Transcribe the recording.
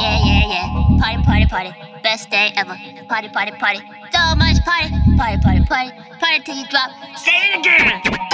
Yeah, yeah, yeah. Party, party, party. Best day ever. Party, party, party. So much party. Party, party, party. Party till you drop. Say it again.